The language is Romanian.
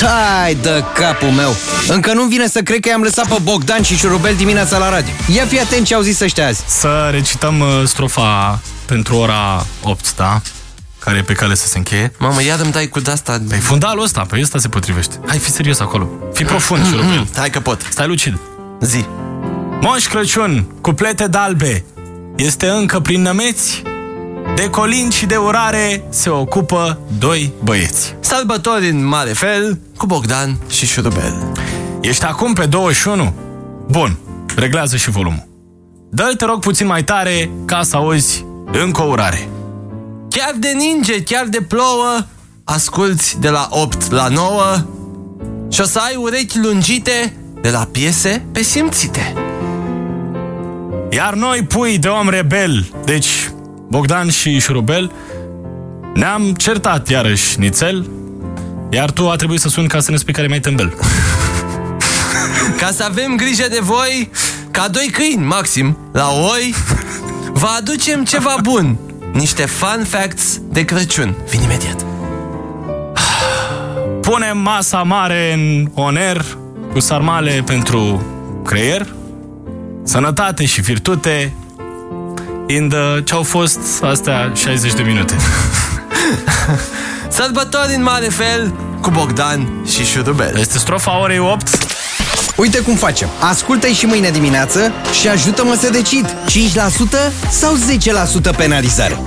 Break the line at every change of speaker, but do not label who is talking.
Tai de capul meu! Încă nu vine să cred că i-am lăsat pe Bogdan și Șurubel dimineața la radio. Ia fi atent ce au zis ăștia azi.
Să recităm uh, strofa pentru ora 8, da? Care e pe cale să se încheie.
Mamă, iar îmi dai cu de-asta...
Păi fundalul ăsta, pe ăsta se potrivește. Hai, fi serios acolo. Fi profund, Șurubel.
Hai că pot.
Stai lucid.
Zi.
Moș Crăciun, cuplete dalbe, este încă prin nămeți? De colin și de urare se ocupă doi băieți.
Sărbători în mare fel cu Bogdan și Șurubel.
Ești acum pe 21? Bun, reglează și volumul. Dă-l, te rog, puțin mai tare ca să auzi încă o urare.
Chiar de ninge, chiar de plouă, asculți de la 8 la 9 și o să ai urechi lungite de la piese pe simțite.
Iar noi, pui de om rebel, deci Bogdan și Șurubel, ne-am certat iarăși nițel, iar tu a trebuit să suni ca să ne spui care mai tâmbel.
Ca să avem grijă de voi, ca doi câini, maxim, la oi, vă aducem ceva bun. Niște fun facts de Crăciun. Vin imediat.
Punem masa mare în oner cu sarmale pentru creier, sănătate și virtute, in the, ce-au fost astea 60 de minute.
Sărbători în mare fel cu Bogdan și Șurubel.
Este strofa orei 8.
Uite cum facem. Ascultă-i și mâine dimineață și ajută-mă să decid 5% sau 10% penalizare.